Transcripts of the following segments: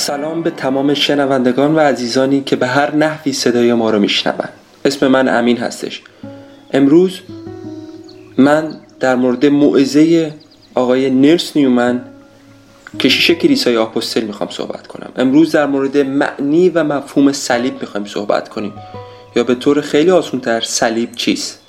سلام به تمام شنوندگان و عزیزانی که به هر نحوی صدای ما رو میشنوند اسم من امین هستش. امروز من در مورد موعظه آقای نرس نیومن کشیش کلیسای آپوستل می‌خوام صحبت کنم. امروز در مورد معنی و مفهوم صلیب می‌خوایم صحبت کنیم. یا به طور خیلی آسونتر صلیب چیست؟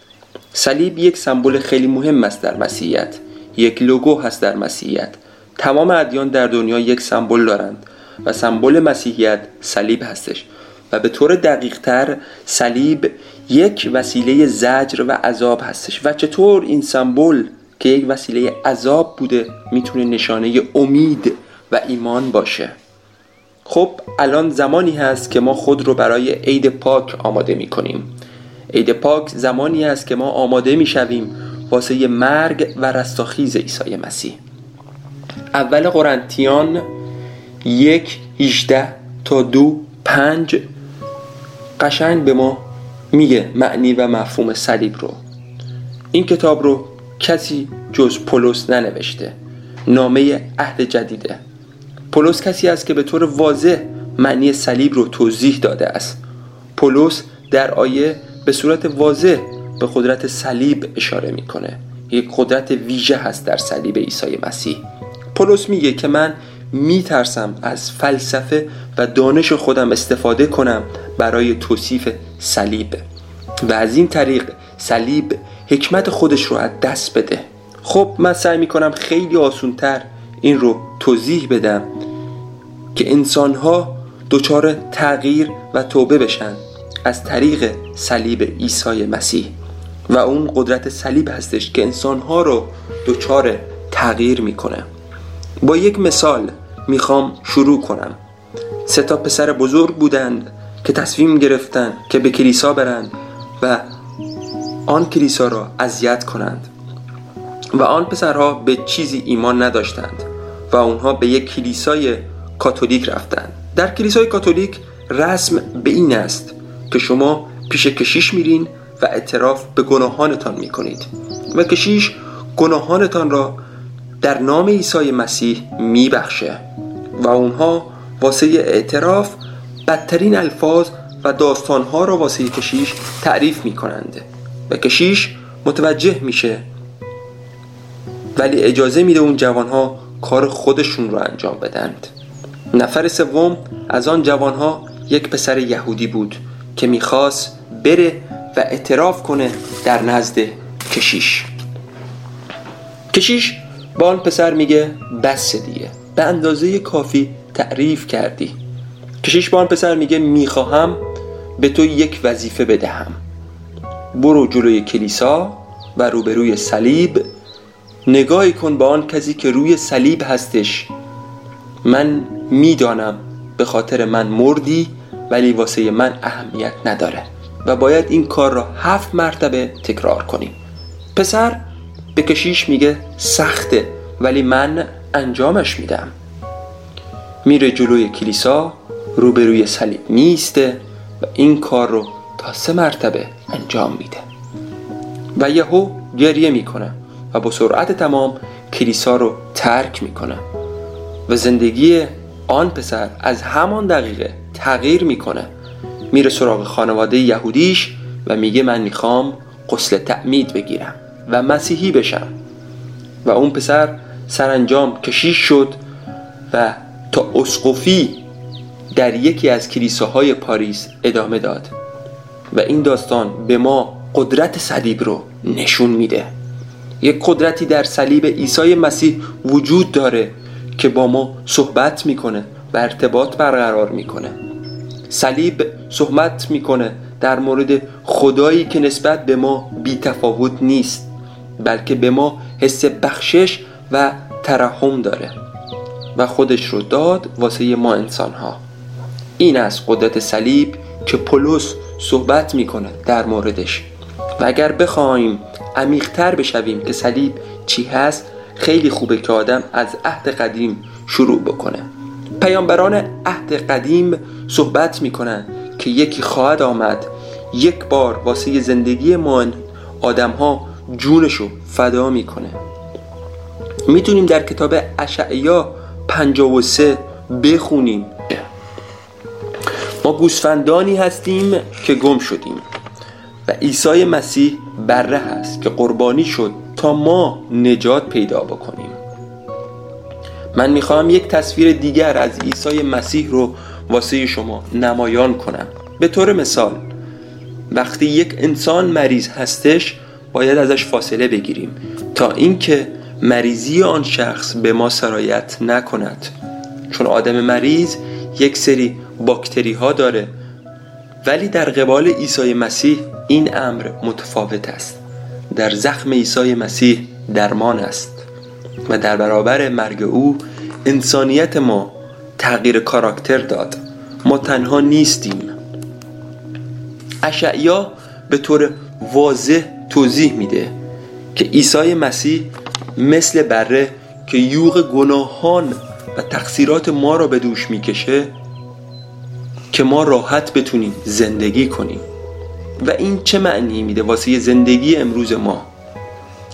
صلیب یک سمبل خیلی مهم است در مسیحیت. یک لوگو هست در مسیحیت. تمام ادیان در دنیا یک سمبل دارند. و سمبل مسیحیت صلیب هستش. و به طور دقیق تر صلیب یک وسیله زجر و عذاب هستش. و چطور این سمبل که یک وسیله عذاب بوده می‌تونه نشانه امید و ایمان باشه؟ خب الان زمانی هست که ما خود رو برای عید پاک آماده می‌کنیم. عید پاک زمانی است که ما آماده می‌شویم واسه مرگ و رستاخیز عیسی مسیح. اول قرنتیان یک هیچده تا دو پنج قشنگ به ما میگه معنی و مفهوم صلیب رو. این کتاب رو کسی جز پولس ننوشته. نامه عهد جدیده. پولس کسی است که به طور واضح معنی صلیب رو توضیح داده است. پولس در آیه به صورت واضح به قدرت صلیب اشاره می‌کنه. یک قدرت ویژه هست در صلیب عیسی مسیح. پولس میگه که من میترسم از فلسفه و دانش خودم استفاده کنم برای توصیف صلیب. و از این طریق صلیب حکمت خودش رو از دست بده. خب من سعی می‌کنم خیلی آسونتر این رو توضیح بدم که انسانها دچار تغییر و توبه بشن از طریق صلیب عیسی مسیح. و اون قدرت صلیب هستش که انسانها رو دچار تغییر می‌کنه. با یک مثال می‌خوام شروع کنم. سه تا پسر بزرگ بودند که تصمیم گرفتن که به کلیسا برند و آن کلیسا را اذیت کنند و آن پسرها به چیزی ایمان نداشتند و آنها به یک کلیسای کاتولیک رفتند. در کلیسای کاتولیک رسم به این است که شما پیش کشیش میرین و اعتراف به گناهانتان می‌کنید و کشیش گناهانتان را در نام عیسی مسیح میبخشه و اونها واسه اعتراف بدترین الفاظ و داستانها را واسه کشیش تعریف می‌کنند و کشیش متوجه میشه. ولی اجازه میده اون جوانها کار خودشون رو انجام بدند. نفر سوم از آن جوانها یک پسر یهودی بود که می‌خواست بره و اعتراف کنه در نزد کشیش. کشیش با پسر میگه بس دیگه. به اندازه کافی تعریف کردی. کشیش با پسر میگه می‌خواهم به تو یک وظیفه بدهم. برو جلوی کلیسا و روبروی صلیب. نگاهی کن به آن کسی که روی صلیب هستش. من می‌دانم به خاطر من مردی ولی واسه من اهمیت نداره. و باید این کار را هفت مرتبه تکرار کنیم پسر به کشیش میگه سخته ولی من انجامش میدم. میره جلوی کلیسا روبروی صلیب میسته و این کار رو تا سه مرتبه انجام میده. و یهو گریه می‌کنه و با سرعت تمام کلیسا رو ترک می‌کنه و زندگی آن پسر از همان دقیقه تغییر می‌کنه. میره سراغ خانواده یهودیش و میگه من می‌خوام قسل تعمید بگیرم. و مسیحی بشم. و اون پسر سرانجام کشیش شد و تا اسقفی در یکی از کلیساهای پاریس ادامه داد و این داستان به ما قدرت صلیب رو نشون میده. یک قدرتی در صلیب عیسی مسیح وجود داره که با ما صحبت می‌کنه و ارتباط برقرار می‌کنه. صلیب صحبت می‌کنه در مورد خدایی که نسبت به ما بی تفاوت نیست. بلکه به ما حس بخشش و ترحم داره و خودش رو داد واسه ما انسان ها این از قدرت صلیب که پولس صحبت می‌کنه در موردش. و اگر بخوایم عمیقتر بشویم که صلیب چی هست خیلی خوبه که آدم از عهد قدیم شروع بکنه. پیامبران عهد قدیم صحبت می‌کنن که یکی خواهد آمد یک بار واسه زندگی ما آدم ها جونشو فدا می‌کنه. می‌تونیم در کتاب اشعیا 53 بخونیم. ما گوسفندانی هستیم که گم شدیم و عیسی مسیح بره هست که قربانی شد تا ما نجات پیدا بکنیم. من می‌خواهم یک تصویر دیگر از عیسی مسیح رو واسه شما نمایان کنم. به طور مثال وقتی یک انسان مریض هستش باید ازش فاصله بگیریم تا اینکه مریضی آن شخص به ما سرایت نکند. چون آدم مریض یک سری باکتری ها داره ولی در قبال عیسی مسیح این امر متفاوت است. در زخم عیسی مسیح درمان است و در برابر مرگ او انسانیت ما تغییر کاراکتر داد. ما تنها نیستیم. اشعیا به طور واضح توضیح میده که عیسی مسیح مثل بره که یوغ گناهان و تقصیرات ما را به دوش می‌کشه که ما راحت بتونیم زندگی کنیم. و این چه معنی میده واسه زندگی امروز ما؟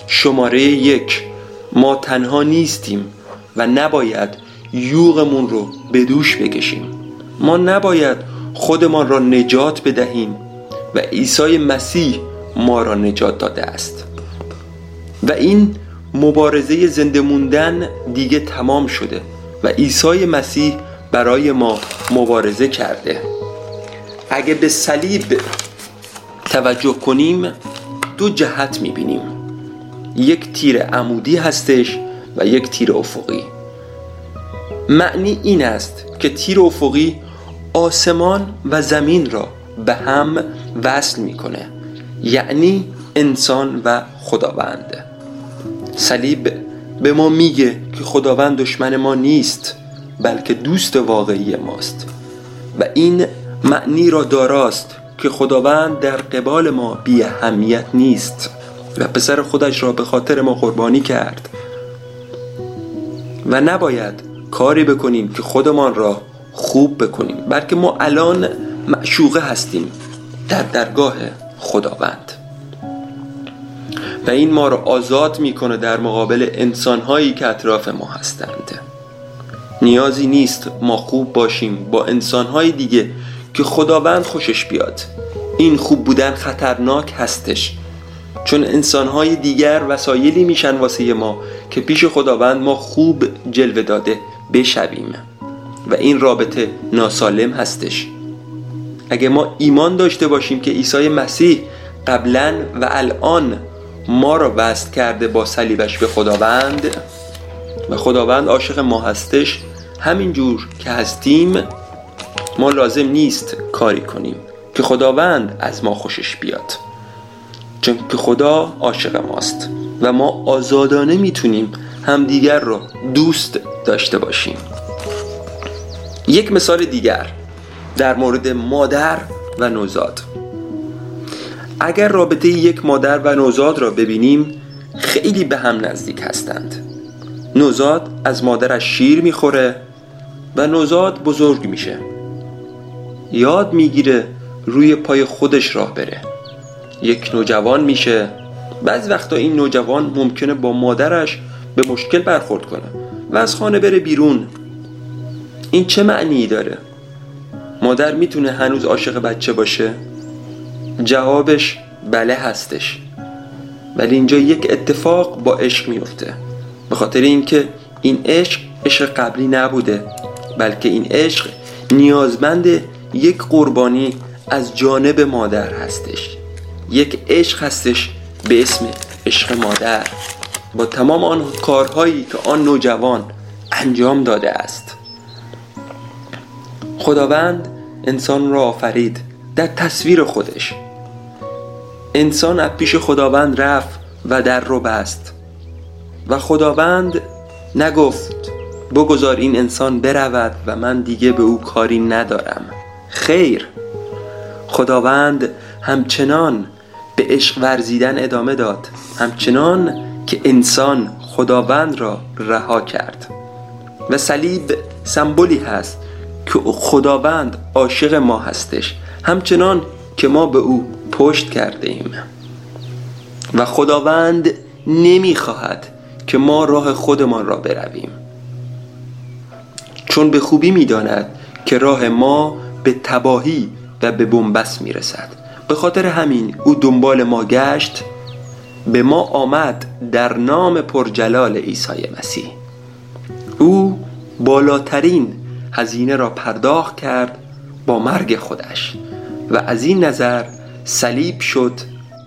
شماره یک ما تنها نیستیم و نباید یوغمون رو به دوش بکشیم. ما نباید خودمان را نجات بدهیم و عیسی مسیح ما را نجات داده است. و این مبارزه زنده موندن دیگه تمام شده و عیسی مسیح برای ما مبارزه کرده. اگه به صلیب توجه کنیم دو جهت می‌بینیم. یک تیر عمودی هستش و یک تیر افقی. معنی این است که تیر افقی آسمان و زمین را به هم وصل می‌کنه. یعنی انسان و خداوند. صلیب به ما میگه که خداوند دشمن ما نیست بلکه دوست واقعی ماست. و این معنی را داراست که خداوند در قبال ما بی اهمیت نیست. و پسر خودش را به خاطر ما قربانی کرد. و نباید کاری بکنیم که خودمان را خوب بکنیم بلکه ما الان معشوقه هستیم در درگاه خداوند. و این ما را آزاد می‌کنه در مقابل انسانهایی که اطراف ما هستند. نیازی نیست ما خوب باشیم با انسانهای دیگه که خداوند خوشش بیاد. این خوب بودن خطرناک هستش. چون انسانهای دیگر وسایلی میشن واسه ما که پیش خداوند ما خوب جلوه داده بشویم. و این رابطه ناسالم هستش. اگه ما ایمان داشته باشیم که عیسی مسیح قبلا و الان ما را وصل کرده با صلیبش به خداوند و خداوند عاشق ما هستش همینجور که هستیم ما لازم نیست کاری کنیم که خداوند از ما خوشش بیاد. چون که خدا عاشق ماست و ما آزادانه می‌تونیم همدیگر رو دوست داشته باشیم. یک مثال دیگر. در مورد مادر و نوزاد. اگر رابطه یک مادر و نوزاد را ببینیم خیلی به هم نزدیک هستند. نوزاد از مادرش شیر می‌خوره و نوزاد بزرگ میشه. یاد می‌گیره روی پای خودش راه بره. یک نوجوان میشه. بعضی وقتا این نوجوان ممکنه با مادرش به مشکل برخورد کنه و از خانه بره بیرون. این چه معنی داره؟ مادر می‌تونه هنوز عاشق بچه باشه؟ جوابش بله هستش. ولی اینجا یک اتفاق با عشق میفته به خاطر اینکه این عشق عشق قبلی نبوده بلکه این عشق نیازمند یک قربانی از جانب مادر هستش. یک عشق هستش به اسم عشق مادر. با تمام آن کارهایی که آن نوجوان انجام داده است. خداوند انسان را آفرید در تصویر خودش. انسان از پیش خداوند رفت و در رو بست. و خداوند نگفت بگذار این انسان برود و من دیگه به او کاری ندارم. خیر. خداوند همچنان به عشق ورزیدن ادامه داد همچنان که انسان خداوند را رها کرد. و صلیب سمبولی هست که خداوند عاشق ما هستش همچنان که ما به او پشت کرده ایم و خداوند نمی‌خواهد که ما راه خودمان را برویم. چون به خوبی می‌داند که راه ما به تباهی و به بنبست می‌رسد. به خاطر همین او دنبال ما گشت به ما آمد در نام پرجلال عیسی مسیح. او بالاترین هزینه را پرداخت کرد با مرگ خودش. و از این نظر صلیب شد